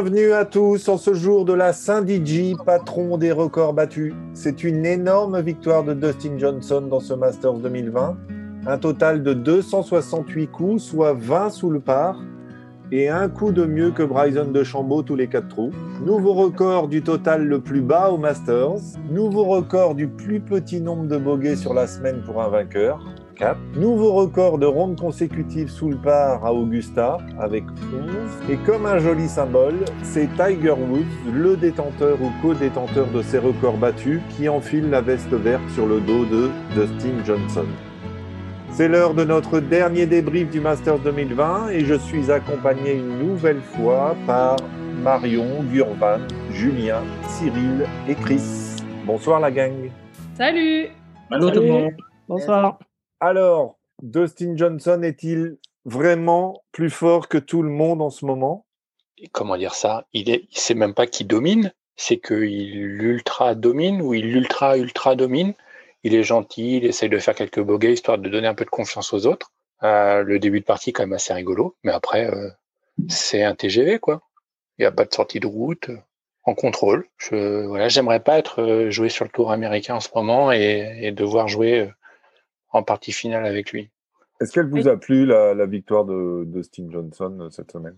Bienvenue à tous en ce jour de la Saint-Digi, patron des records battus. C'est une énorme victoire de Dustin Johnson dans ce Masters 2020. Un total de 268 coups, soit 20 sous le par, et un coup de mieux que Bryson de Chambaud tous les quatre trous. Nouveau record du total le plus bas au Masters. Nouveau record du plus petit nombre de bogeys sur la semaine pour un vainqueur. Nouveau record de rondes consécutives sous le par à Augusta avec 11. Et comme un joli symbole, c'est Tiger Woods, le détenteur ou co-détenteur de ces records battus, qui enfile la veste verte sur le dos de Dustin Johnson. C'est l'heure de notre dernier débrief du Masters 2020 et je suis accompagné une nouvelle fois par Marion, Gurvan, Julien, Cyril et Chris. Bonsoir la gang. Salut. Allô tout le monde. Bonsoir. Alors, Dustin Johnson est-il vraiment plus fort que tout le monde en ce moment? Comment dire ça? Il est, sait même pas qui domine. C'est qu'il ultra domine ou il ultra ultra domine. Il est gentil, il essaye de faire quelques bogeys histoire de donner un peu de confiance aux autres. Euh, le début de partie quand même assez rigolo, mais après euh, c'est un TGV quoi. Il n'y a pas de sortie de route en contrôle. Je voilà, j'aimerais pas être euh, joué sur le tour américain en ce moment et devoir jouer en partie finale avec lui. Est-ce qu'elle vous a plu la, victoire de, Dustin Johnson euh, cette semaine?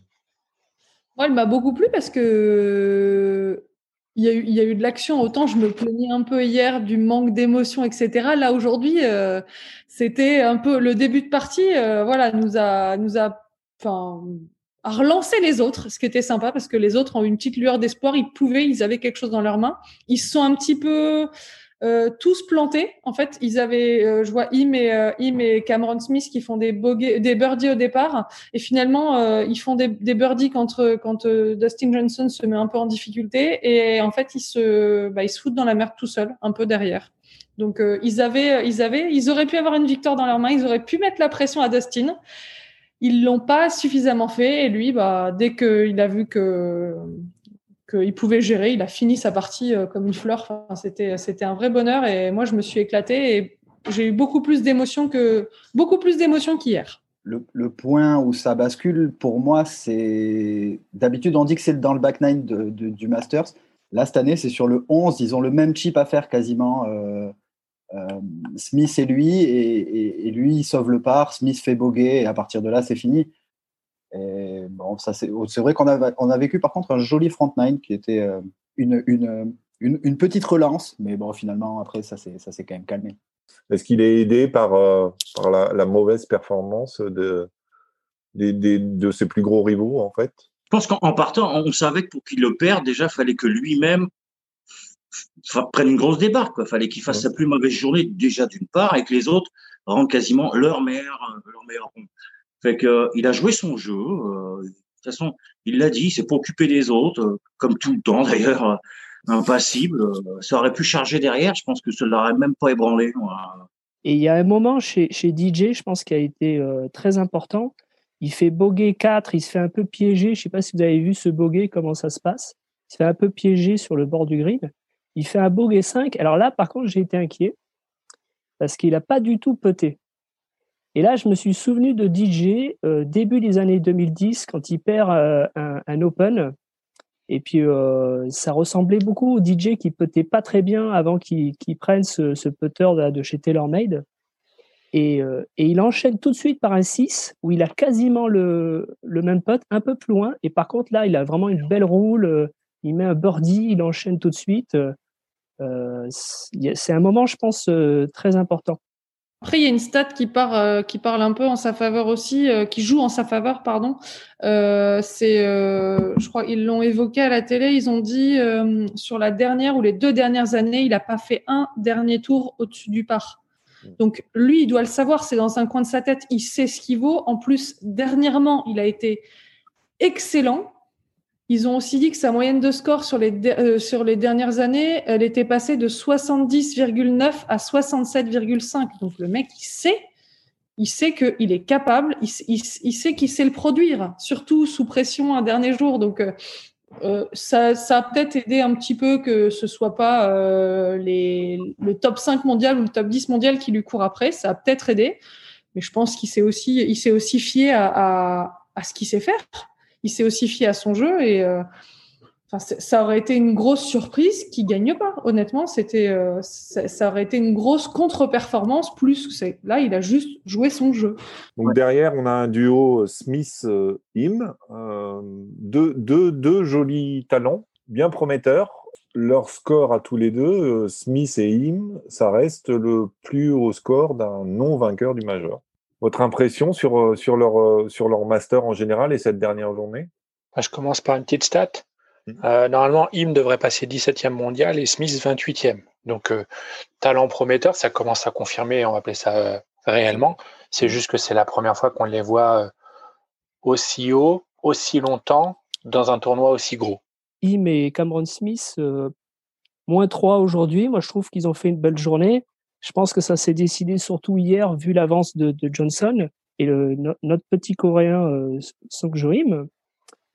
Moi, elle m'a beaucoup plu parce que il y, a eu, il y a eu de l'action. Autant je me plaignais un peu hier du manque d'émotion, etc. Là aujourd'hui, euh, c'était un peu le début de partie. Euh, voilà, nous a, nous a, enfin, a relancé les autres, ce qui était sympa parce que les autres ont eu une petite lueur d'espoir. Ils pouvaient, ils avaient quelque chose dans leurs mains. Ils se sont un petit peu euh, tous plantés. En fait, ils avaient, euh, je vois Im et, euh, Im et Cameron Smith qui font des, des birdies au départ, et finalement euh, ils font des, des birdies quand, quand Dustin Johnson se met un peu en difficulté, et en fait ils se, bah, ils se foutent dans la merde tout seul, un peu derrière. Donc ils avaient, ils avaient, ils auraient pu avoir une victoire dans leurs mains, ils auraient pu mettre la pression à Dustin. Ils l'ont pas suffisamment fait, et lui, bah, dès qu'il a vu que qu'il pouvait gérer. Il a fini sa partie euh, comme une fleur. C'était, c'était un vrai bonheur et moi, je me suis éclatée et j'ai eu beaucoup plus d'émotions que beaucoup plus d'émotions qu'hier. Le, point où ça bascule pour moi, c'est d'habitude on dit que c'est dans le back nine du Masters. Là cette année, c'est sur le 11. Ils ont le même chip à faire quasiment. Euh, euh, Smith et lui, et, lui il sauve le par. Smith fait bogey et à partir de là, c'est fini. Et bon, ça c'est vrai qu'on a, on a vécu par contre un joli front nine qui était euh, une, une, une, petite relance, mais bon, finalement, après, ça s'est quand même calmé. Est-ce qu'il est aidé par, euh, par la, la, mauvaise performance de, de, de, de, ses plus gros rivaux, en fait? Je pense qu'en partant, on savait que pour qu'il le perde, déjà, il fallait que lui-même prenne une grosse débarque. Il fallait qu'il fasse sa plus mauvaise journée, déjà d'une part, et que les autres rendent quasiment leur meilleur, leur meilleur fait que, euh, il a joué son jeu. Euh, de toute façon, il l'a dit, c'est pour occuper les autres, euh, comme tout le temps d'ailleurs, impassible. Ça aurait pu charger derrière, je pense que ça l'aurait même pas ébranlé. Et il y a un moment chez, chez DJ, je pense, qui a été très important. Il fait bogey 4, il se fait un peu piéger. Je sais pas si vous avez vu ce bogey, comment ça se passe. Il se fait un peu piéger sur le bord du green. Il fait un bogey 5. Alors là, par contre, j'ai été inquiet parce qu'il n'a pas du tout poté. Et là, je me suis souvenu de DJ euh, début des années 2010 quand il perd euh, un, Open. Et puis, euh, ça ressemblait beaucoup au DJ qui putait pas très bien avant qu'il prenne ce, putter de, chez TaylorMade. Et, il enchaîne tout de suite par un 6 où il a quasiment le, même putt, un peu plus loin. Et par contre, là, il a vraiment une belle roule. Il met un birdie, il enchaîne tout de suite. C'est un moment, je pense, très important. Après, il y a une stat qui, part, euh, qui parle un peu en sa faveur aussi, euh, qui joue en sa faveur, pardon. Euh, c'est, euh, je crois, ils l'ont évoqué à la télé. Ils ont dit sur la dernière ou les deux dernières années, il n'a pas fait un dernier tour au-dessus du par. Donc lui, il doit le savoir. C'est dans un coin de sa tête. Il sait ce qu'il vaut. En plus, dernièrement, il a été excellent. Ils ont aussi dit que sa moyenne de score sur les, euh, sur les dernières années, elle était passée de 70,9 à 67,5. Donc le mec, il sait, il sait qu'il est capable, il, sait qu'il sait le produire, surtout sous pression un dernier jour. Donc euh, euh ça, ça a peut-être aidé un petit peu que ce soit pas le top 5 mondial ou le top 10 mondial qui lui court après. Ça a peut-être aidé, mais je pense qu'il s'est aussi, aussi fié à, à ce qu'il sait faire il s'est aussi fié à son jeu et ça aurait été une grosse surprise qui gagne pas. Honnêtement, c'était, euh, ça, aurait été une grosse contre-performance plus que Là, il a juste joué son jeu. Donc derrière, on a un duo Smith-Im, euh, deux, deux, deux, jolis talents, bien prometteurs. Leur score à tous les deux, euh, Smith et Im, ça reste le plus haut score d'un non-vainqueur du majeur. Votre impression sur, sur, leur, sur leur master en général et cette dernière journée? Je commence par une petite stat. Mhm. Euh, normalement, Im devrait passer 17e mondial et Smith 28e. Donc, euh, talent prometteur, ça commence à confirmer, on va appeler ça euh, réellement. C'est mhm. juste que c'est la première fois qu'on les voit aussi haut, aussi longtemps, dans un tournoi aussi gros. Im et Cameron Smith, moins 3 aujourd'hui. Moi, je trouve qu'ils ont fait une belle journée. Je pense que ça s'est décidé surtout hier, vu l'avance de, Johnson. Et le, notre petit Coréen, Song Joim,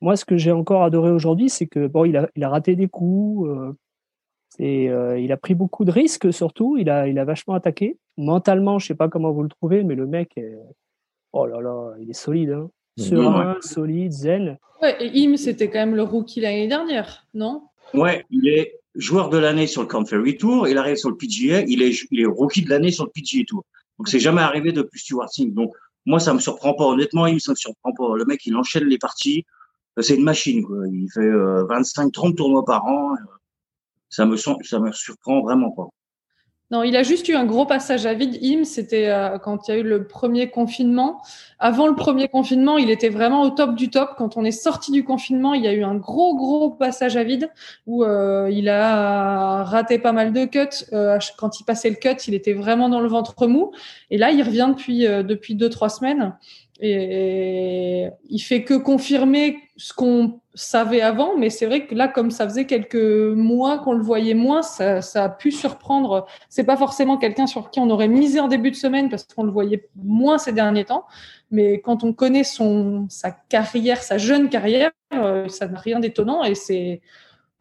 moi, ce que j'ai encore adoré aujourd'hui, c'est que bon, il a, il a raté des coups. Euh, et euh, il a pris beaucoup de risques surtout. Il a, il a vachement attaqué. Mentalement, je sais pas comment vous le trouvez, mais le mec, est, oh là là, il est solide. Hein. Serein, solide, zen. Ouais, et Im, c'était quand même le rookie l'année dernière, non? Ouais, il est joueur de l'année sur le Camp Tour. Il arrive sur le PGA. Il est, il est rookie de l'année sur le PGA Tour. Donc, c'est jamais arrivé depuis Stuart Singh. Donc, moi, ça me surprend pas. Honnêtement, ça me surprend pas. Le mec, il enchaîne les parties c'est une machine. Quoi. Il fait 25-30 euh, tournois par an. Ça me, ça me surprend vraiment pas. Non, il a juste eu un gros passage à vide. Im, c'était euh, quand il y a eu le premier confinement. Avant le premier confinement, il était vraiment au top du top. Quand on est sorti du confinement, il y a eu un gros, gros passage à vide où il a raté pas mal de cuts. quand il passait le cut, il était vraiment dans le ventre mou. Et là, il revient depuis depuis deux, trois semaines. Et il fait que confirmer ce qu'on savait avant, mais c'est vrai que là, comme ça faisait quelques mois qu'on le voyait moins, ça, a pu surprendre. C'est pas forcément quelqu'un sur qui on aurait misé en début de semaine parce qu'on le voyait moins ces derniers temps. Mais quand on connaît son sa carrière, sa jeune carrière, euh, ça n'a rien d'étonnant et c'est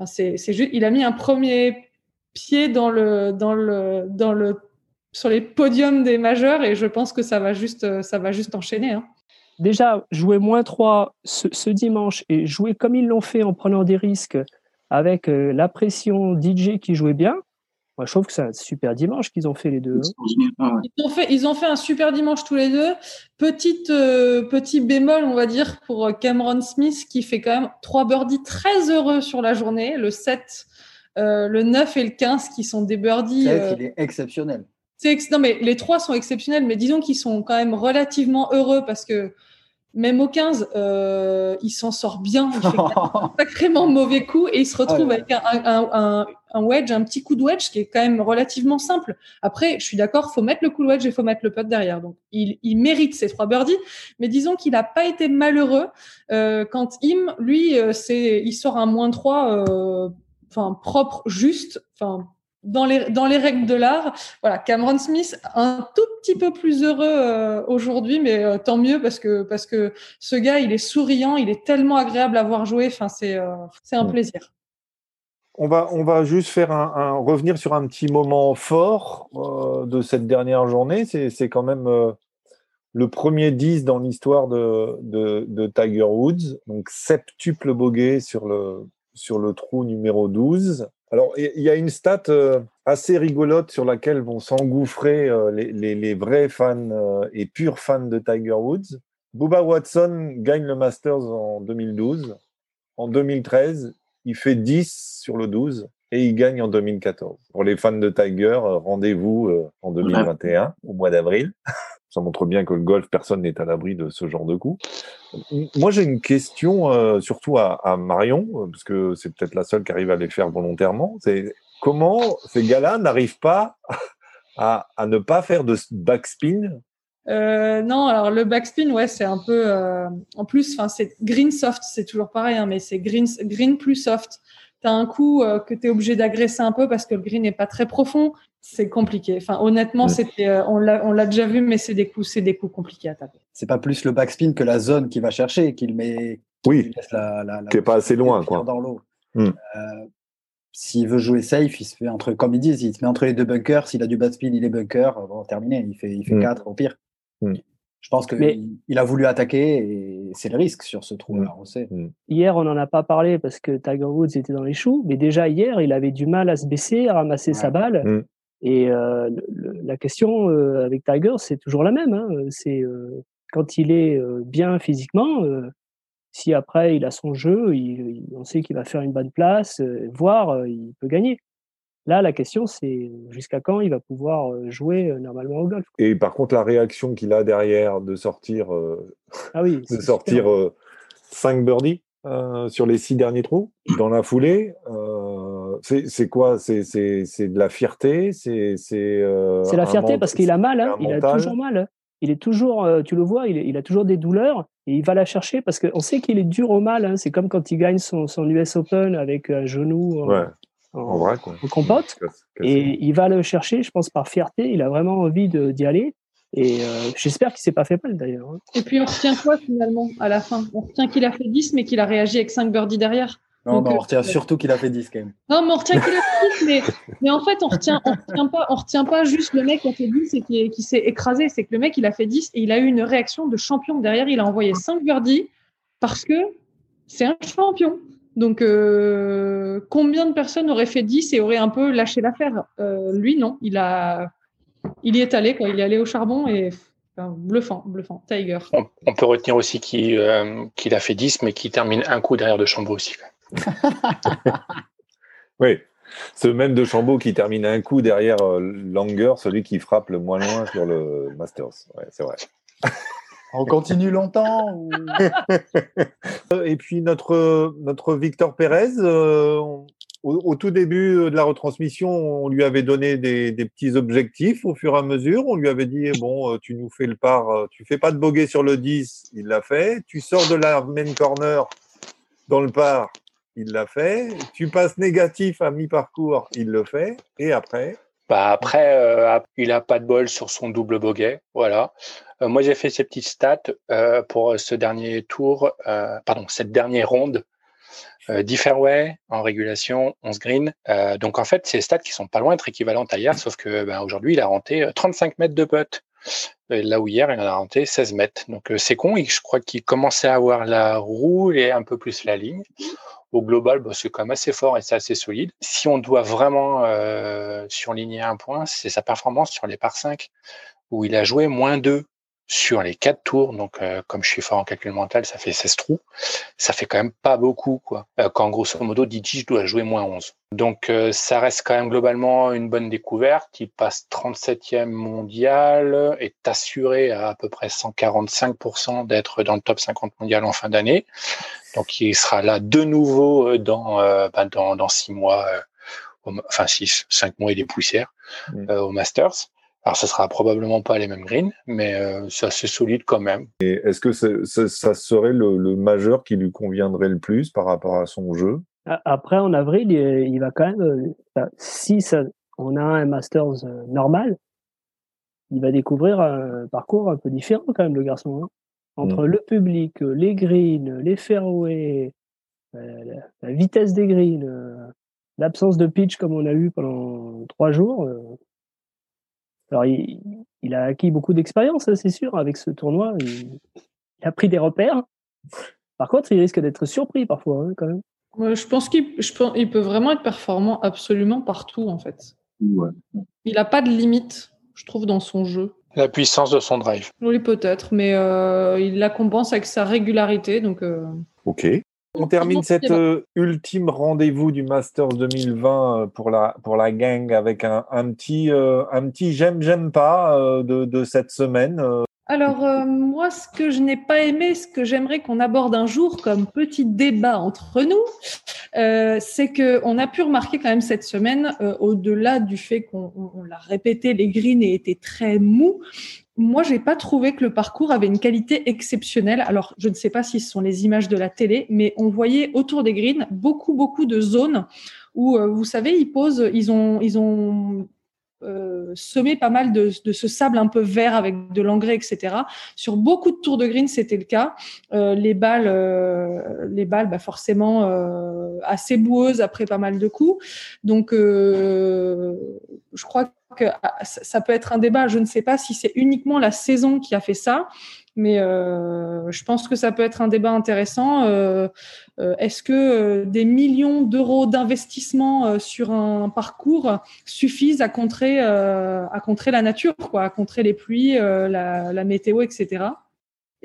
c'est juste. Il a mis un premier pied dans le dans le dans le sur les podiums des majeurs et je pense que ça va juste, euh, ça va juste enchaîner. Hein. Déjà, jouer moins 3 ce, dimanche et jouer comme ils l'ont fait en prenant des risques avec euh, la pression DJ qui jouait bien, moi, je trouve que c'est un super dimanche qu'ils ont fait les deux. Hein. Ils ont fait, ils ont fait un super dimanche tous les deux. Petite, euh, petit bémol, on va dire, pour Cameron Smith qui fait quand même trois birdies très heureux sur la journée. Le 7, le 9 et le 15 qui sont des birdies. il est exceptionnel. Non, mais les trois sont exceptionnels, mais disons qu'ils sont quand même relativement heureux parce que même au 15, euh, il s'en sort bien. Il fait un sacrément mauvais coup et il se retrouve avec un, wedge, un petit coup de wedge qui est quand même relativement simple. Après, je suis d'accord, faut mettre le coup de wedge et faut mettre le putt derrière. Donc, il, mérite ces trois birdies, mais disons qu'il n'a pas été malheureux euh, quand Im, lui, euh, c'est, il sort un moins 3 enfin propre, juste, enfin dans les, dans les règles de l'art. Voilà, Cameron Smith, un tout petit peu plus heureux euh, aujourd'hui, mais euh, tant mieux parce que, parce que ce gars, il est souriant, il est tellement agréable à voir jouer. Enfin, c'est euh, un plaisir. On va, on va juste faire un, revenir sur un petit moment fort de cette dernière journée. C'est quand même le premier 10 dans l'histoire de, de, de, Tiger Woods. Donc, septuple bogey sur le, sur le trou numéro 12. Alors, il y a une stat euh, assez rigolote sur laquelle vont s'engouffrer euh, les, vrais fans euh, et purs fans de Tiger Woods. Bubba Watson gagne le Masters en 2012. En 2013, il fait 10 sur le 12 et il gagne en 2014. Pour les fans de Tiger, rendez-vous en 2021, au mois d'avril. Ça montre bien que le golf, personne n'est à l'abri de ce genre de coup. Moi, j'ai une question, euh, surtout à, Marion, euh, parce que c'est peut-être la seule qui arrive à les faire volontairement. C'est comment ces gars-là n'arrivent pas à, ne pas faire de backspin? Euh, non, alors le backspin, ouais, c'est un peu. en plus, c'est green soft, c'est toujours pareil, hein, mais c'est green, green plus soft. Tu as un coup que tu es obligé d'agresser un peu parce que le green n'est pas très profond c'est compliqué. Enfin, honnêtement, c'était, euh, on l'a déjà vu, mais c'est des coups, c'est des coups compliqués à taper. C'est pas plus le backspin que la zone qu'il va chercher, qu'il met. Oui. qui est pas assez loin, quoi. Dans l'eau. Hmm. Euh, s'il veut jouer safe, il se fait entre, comme ils disent, il se met entre les deux bunkers. S'il a du backspin, il est bunker. Bon, terminé. Il fait, il fait 4 hmm. au pire. Hmm. Je pense qu'il Mais- il a voulu attaquer et c'est le risque sur ce trou-là, on sait. Hier, on n'en a pas parlé parce que Tiger Woods était dans les choux, mais déjà hier, il avait du mal à se baisser, à ramasser sa balle. Et euh, le- la question euh, avec Tiger, c'est toujours la même. hein. C'est euh, quand il est bien physiquement, si après il a son jeu, il- il- on sait qu'il va faire une bonne place, voire il peut gagner. Là, la question, c'est jusqu'à quand il va pouvoir jouer normalement au golf. Et par contre, la réaction qu'il a derrière de sortir, Ah oui, de sortir super. 5 birdies sur les six derniers trous dans la foulée, euh, c'est c'est quoi? C'est c'est- c'est de la fierté? C'est c'est euh, C'est la fierté parce qu'il a mal, hein, il a toujours mal. Il est toujours, euh, tu le vois, il, a toujours des douleurs et il va la chercher parce qu'on sait qu'il est dur au mal. hein. C'est comme quand il gagne son, son US Open avec un genou en, Ouais, en- en vrai, quoi. en compote. Et il va le chercher, je pense, par fierté. Il a vraiment envie d'y aller. Et euh, j'espère qu'il s'est pas fait mal d'ailleurs. hein. Et puis on retient quoi finalement à la fin? On retient qu'il a fait 10 mais qu'il a réagi avec 5 birdies derrière. Non, Donc, non, on euh, retient surtout qu'il a fait 10 quand même. Non, mais on retient qu'il a fait 10, mais, mais en fait, on retient, on retient pas, on retient pas juste le mec qui a fait 10 et qui, qui s'est écrasé. C'est que le mec, il a fait 10 et il a eu une réaction de champion. Derrière, il a envoyé 5 birdies parce que c'est un champion. Donc, euh, combien de personnes auraient fait 10 et auraient un peu lâché l'affaire? Euh, Lui, non. Il, a, il y est allé, quoi. Il est allé au charbon et enfin, bluffant, bluffant. Tiger. On, on peut retenir aussi qu'il euh, a fait 10, mais qu'il termine un coup derrière de Chambou aussi. Oui, ce même de Chambaud qui termine un coup derrière euh, Langer, celui qui frappe le moins loin sur le Masters. Ouais, c'est vrai. On continue longtemps ou... Euh, Et puis notre, notre Victor Pérez, euh, au, au tout début de la retransmission, on lui avait donné des, des petits objectifs au fur et à mesure. On lui avait dit bon, tu nous fais le par, tu fais pas de bogey sur le 10, il l'a fait. Tu sors de la main corner dans le par, il l'a fait. Tu passes négatif à mi-parcours, il le fait. Et après, Bah après, euh, il a pas de bol sur son double bogey. Voilà. Euh, moi, j'ai fait ces petites stats euh, pour ce dernier tour, pardon, cette dernière ronde. Euh, 10 fairway en régulation, 11 green. Euh, donc en fait, c'est des stats qui sont pas loin d'être équivalentes à hier, sauf que ben, aujourd'hui, il a renté euh, 35 mètres de putt. Là où hier, il en a renté 16 mètres. Donc c'est con, je crois qu'il commençait à avoir la roue et un peu plus la ligne. Au global, bah, c'est quand même assez fort et c'est assez solide. Si on doit vraiment euh, surligner un point, c'est sa performance sur les par 5, où il a joué moins 2 sur les 4 tours. Donc, euh, comme je suis fort en calcul mental, ça fait 16 trous. Ça fait quand même pas beaucoup, quoi. Euh, quand grosso modo, DJ je dois jouer moins 11. Donc, euh, ça reste quand même globalement une bonne découverte. Il passe 37e mondial, est assuré à à peu près 145% d'être dans le top 50 mondial en fin d'année. Donc, il sera là de nouveau dans, bah, dans, dans six mois, au enfin six, cinq mois et des poussières Mm. euh, au Masters. Alors, ce sera probablement pas les mêmes greens, mais euh, c'est assez solide quand même. et est-ce que c'est- c'est- ça serait le, le majeur qui lui conviendrait le plus par rapport à son jeu? A- Après, en avril, il, il va quand même, euh, si ça, on a un Masters euh, normal, il va découvrir un parcours un peu différent quand même, le garçon. hein. Entre le public, les greens, les fairways, la, vitesse des greens, l'absence de pitch comme on a eu pendant trois jours. Alors, il, il a acquis beaucoup d'expérience, hein, c'est sûr, avec ce tournoi. Il, il a pris des repères. Par contre, il risque d'être surpris parfois, hein, quand même. Ouais, je pense qu'il il peut vraiment être performant absolument partout, en fait. Ouais. Il n'a pas de limite, je trouve, dans son jeu. La puissance de son drive. Oui, peut-être, mais euh, il la compense avec sa régularité. Donc, euh, Ok. On termine cet euh, ultime rendez-vous du Masters 2020 euh, pour la, pour la gang avec un, un petit, euh, un petit j'aime, j'aime pas de, de cette semaine. Alors, moi, ce que je n'ai pas aimé, ce que j'aimerais qu'on aborde un jour comme petit débat entre nous, c'est qu'on a pu remarquer quand même cette semaine, au-delà du fait qu'on on- on l'a répété, les greens étaient très mous. Moi, j'ai pas trouvé que le parcours avait une qualité exceptionnelle. Alors, je ne sais pas si ce sont les images de la télé, mais on voyait autour des greens beaucoup, beaucoup de zones où, euh, vous savez, ils posent, ils ont, ils ont euh, semer pas mal de, ce sable un peu vert avec de l'engrais, etc. Sur beaucoup de tours de green, c'était le cas. Euh, les balles, euh, les balles, bah forcément assez boueuses après pas mal de coups. Donc, je crois que ah, ça peut être un débat. Je ne sais pas si c'est uniquement la saison qui a fait ça, mais euh, je pense que ça peut être un débat intéressant. Euh, euh, est-ce que des millions d'euros d'investissement sur un parcours suffisent à contrer, à contrer la nature, quoi, à contrer les pluies, la, la, météo, etc.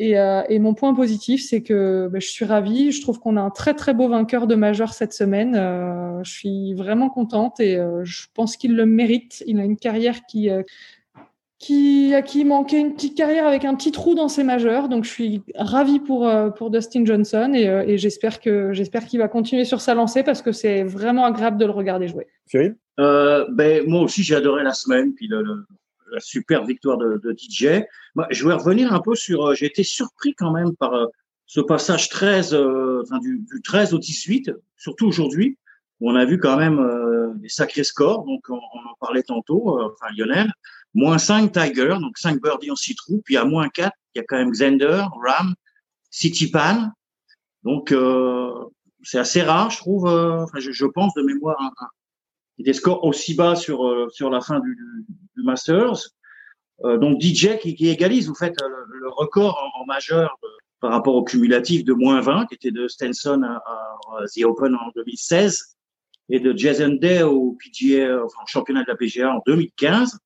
Et, et, mon point positif, c'est que ben, je suis ravie. Je trouve qu'on a un très très beau vainqueur de majeur cette semaine. je suis vraiment contente et je pense qu'il le mérite. Il a une carrière qui qui, à qui manquait une petite carrière avec un petit trou dans ses majeurs. Donc, je suis ravie pour, euh, pour Dustin Johnson et, euh, et j'espère que j'espère qu'il va continuer sur sa lancée parce que c'est vraiment agréable de le regarder jouer. Cyril? Euh, ben, Moi aussi, j'ai adoré la semaine, puis le, la super victoire de, de DJ. Moi, je voulais revenir un peu sur. Euh, j'ai été surpris quand même par ce passage 13, enfin, du, du, 13 au 18, surtout aujourd'hui, où on a vu quand même des sacrés scores. Donc, on, on en parlait tantôt, enfin, Lionel. Moins 5 Tiger, donc 5 birdies en 6 trous. Puis à moins 4, il y a quand même Xander, Ram, City Pan. Donc euh, c'est assez rare, je trouve. Euh, enfin, je, je, pense de mémoire hein, des scores aussi bas sur euh, sur la fin du, du Masters. Euh, donc DJ qui, qui, égalise, vous faites le, le record en, en majeur par rapport au cumulatif de moins 20 qui était de Stenson à, à, The Open en 2016 et de Jason Day au PGA, enfin, championnat de la PGA en 2015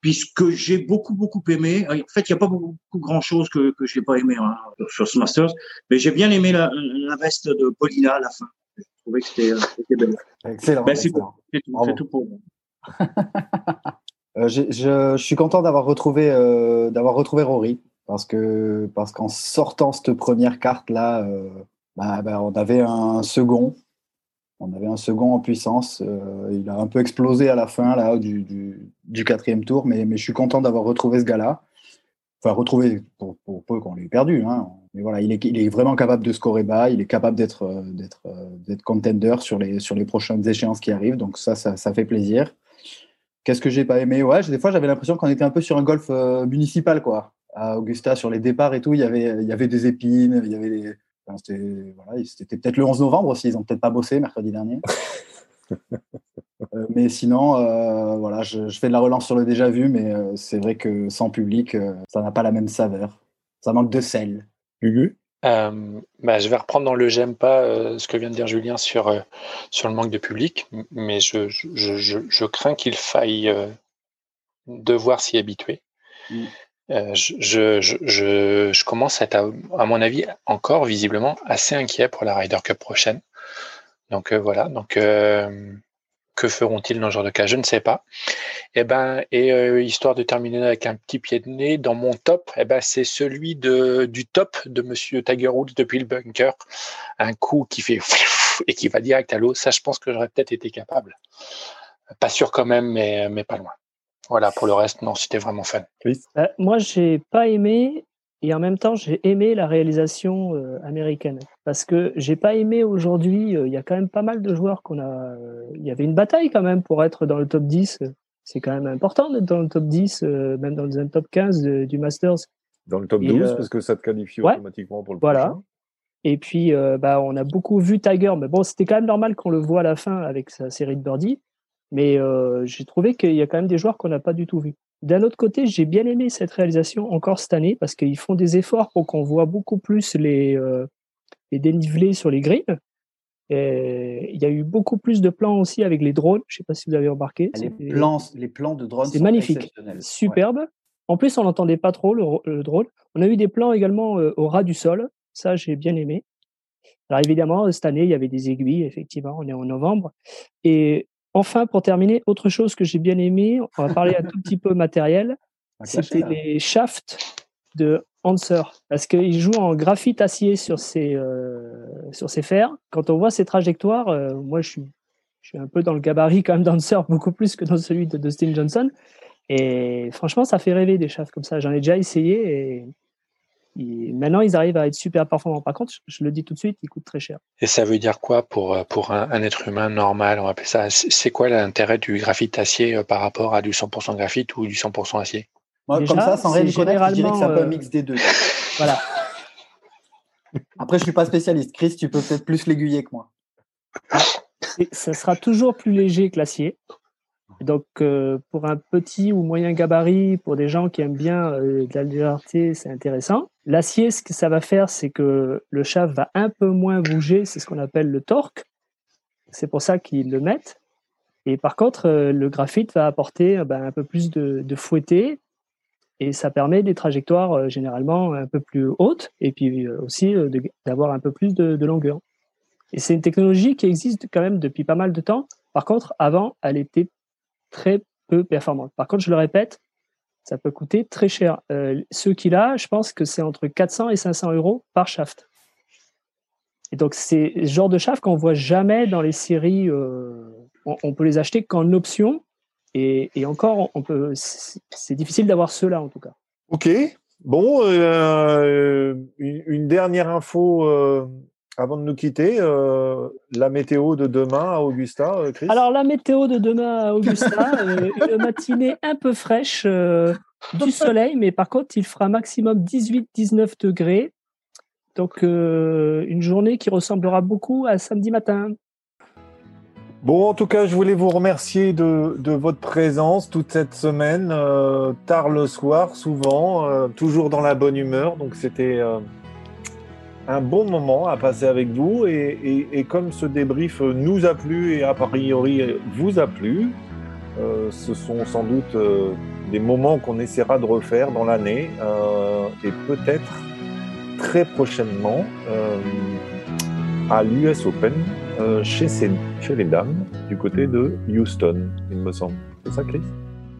puisque j'ai beaucoup beaucoup aimé. En fait, il n'y a pas beaucoup, grand chose que que j'ai pas aimé hein, sur ce Masters, mais j'ai bien aimé la, la, veste de Paulina à la fin. Je trouvais que c'était belle. Excellent. Ben, c'est tout, tout, pour moi. euh, je, je, suis content d'avoir retrouvé euh, d'avoir retrouvé Rory parce que parce qu'en sortant cette première carte là, euh, bah, bah, on avait un second on avait un second en puissance. Euh, il a un peu explosé à la fin là, du, du, quatrième tour, mais, mais je suis content d'avoir retrouvé ce gars-là. Enfin, retrouvé pour, pour peu qu'on l'ait perdu. Hein. Mais voilà, il est, vraiment capable de scorer bas. Il est capable d'être euh, d'être euh, d'être contender sur les sur les prochaines échéances qui arrivent. Donc ça, ça, fait plaisir. Qu'est-ce que j'ai pas aimé? Ouais, des fois j'avais l'impression qu'on était un peu sur un golf municipal quoi. À Augusta sur les départs et tout, il y avait il y avait des épines, il y avait des, c'était peut-être le 11 novembre aussi, ils n'ont peut-être pas bossé mercredi dernier. Euh, mais sinon, euh, voilà, je, fais de la relance sur le déjà vu, mais euh, c'est vrai que sans public, ça n'a pas la même saveur. Ça manque de sel. Hugo bah, je vais reprendre dans le j'aime pas ce que vient de dire Julien sur, sur le manque de public, mais je, je, je, crains qu'il faille devoir s'y habituer. Mm. Je, je, je, je, commence à être, à, mon avis, encore visiblement assez inquiet pour la Ryder Cup prochaine. Donc euh, voilà. Donc euh, que feront-ils dans ce genre de cas? Je ne sais pas. Et eh ben, et histoire de terminer avec un petit pied de nez, dans mon top, et eh ben, c'est celui de, du top de Monsieur Tiger Woods depuis le bunker. Un coup qui fait et qui va direct à l'eau. Ça, je pense que j'aurais peut-être été capable. Pas sûr quand même, mais, mais pas loin. Voilà, pour le reste, non, c'était vraiment fun. Euh, moi, j'ai pas aimé et en même temps, j'ai aimé la réalisation euh, américaine parce que j'ai pas aimé aujourd'hui. Euh, il y a quand même pas mal de joueurs qu'on a. Il y avait une bataille quand même pour être dans le top 10. C'est quand même important d'être dans le top 10, même dans le top 15 du Masters. Dans le top 12 parce que ça te qualifie automatiquement pour le voilà. prochain. Et puis, bah, on a beaucoup vu Tiger, mais bon, c'était quand même normal qu'on le voit à la fin avec sa série de birdie. Mais euh, j'ai trouvé qu'il y a quand même des joueurs qu'on n'a pas du tout vus. D'un autre côté, j'ai bien aimé cette réalisation encore cette année parce qu'ils font des efforts pour qu'on voit beaucoup plus les, euh, les dénivelés sur les. Et il y a eu beaucoup plus de plans aussi avec les drones. Je ne sais pas si vous avez remarqué. Les plans, les plans de drones, c'est magnifique, superbe. En plus, on n'entendait pas trop le, drone. On a eu des plans également euh, au ras du sol. Ça, j'ai bien aimé. Alors évidemment, cette année, il y avait des aiguilles. Effectivement, on est en novembre. Et Enfin, pour terminer, autre chose que j'ai bien aimé, on va parler un tout petit peu matériel, c'était les shafts de Hanser, parce qu'il joue en graphite acier sur ses, euh, sur ses fers. Quand on voit ses trajectoires, euh, moi je suis, je suis un peu dans le gabarit quand même d'Hanser, beaucoup plus que dans celui de Dustin Johnson. Et franchement, ça fait rêver des shafts comme ça. J'en ai déjà essayé et ils- maintenant, ils arrivent à être super performants. Par contre, je le dis tout de suite, ils coûtent très cher. Et ça veut dire quoi pour, euh, pour un, un être humain normal? On va appeler ça. C'est quoi l'intérêt du graphite acier euh, par rapport à du 100% graphite ou du 100% acier? Moi, Déjà, comme ça, sans rien connaître, je dirais que c'est un peu un généralement, mix des deux. Voilà. Après, je suis pas spécialiste. Chris, tu peux peut-être plus l'aiguiller que moi. Et ça sera toujours plus léger que l'acier. Donc, euh, pour un petit ou moyen gabarit, pour des gens qui aiment bien euh, de la légèreté, c'est intéressant. L'acier, ce que ça va faire, c'est que le shaft va un peu moins bouger. C'est ce qu'on appelle le torque. C'est pour ça qu'ils le mettent. Et par contre, euh, le graphite va apporter ben, un peu plus de, de fouetté. Et ça permet des trajectoires généralement un peu plus hautes. Et puis aussi d'avoir un peu plus de, de longueur. Et c'est une technologie qui existe quand même depuis pas mal de temps. Par contre, avant, elle était très peu performante. Par contre, je le répète, ça peut coûter très cher. Euh, ceux qu'il a, je pense que c'est entre 400 et 500 euros par shaft. Et donc, c'est ce genre de shaft qu'on voit jamais dans les séries. euh, on, on peut les acheter qu'en option. Et, encore. C'est difficile d'avoir ceux-là, en tout cas. Ok. Bon, euh, une, dernière info avant de nous quitter. euh, la météo de demain à Augusta, euh, Chris? Alors, la météo de demain à Augusta, euh, une matinée un peu fraîche, du soleil, mais par contre, il fera maximum 18-19 degrés. Donc, une journée qui ressemblera beaucoup à samedi matin. Bon, en tout cas, je voulais vous remercier de, de votre présence toute cette semaine, tard le soir, souvent, toujours dans la bonne humeur. Donc, c'était un bon moment à passer avec vous. Et, et- et comme ce débrief nous a plu et a priori vous a plu, euh, ce sont sans doute euh, des moments qu'on essaiera de refaire dans l'année euh, et peut-être très prochainement à l'US Open chez les dames du côté de Houston, il me semble. C'est ça, Chris?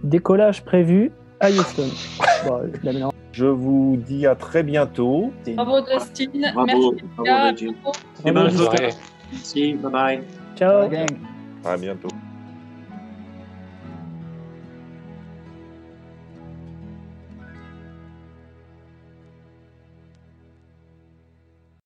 Décollage prévu à Houston. Bon, mélange. Je vous dis à très bientôt. Bravo Dustin. Bravo, Merci. bravo, Bravo, Soirée. Merci, bye bye. Ciao. La gang. À bientôt.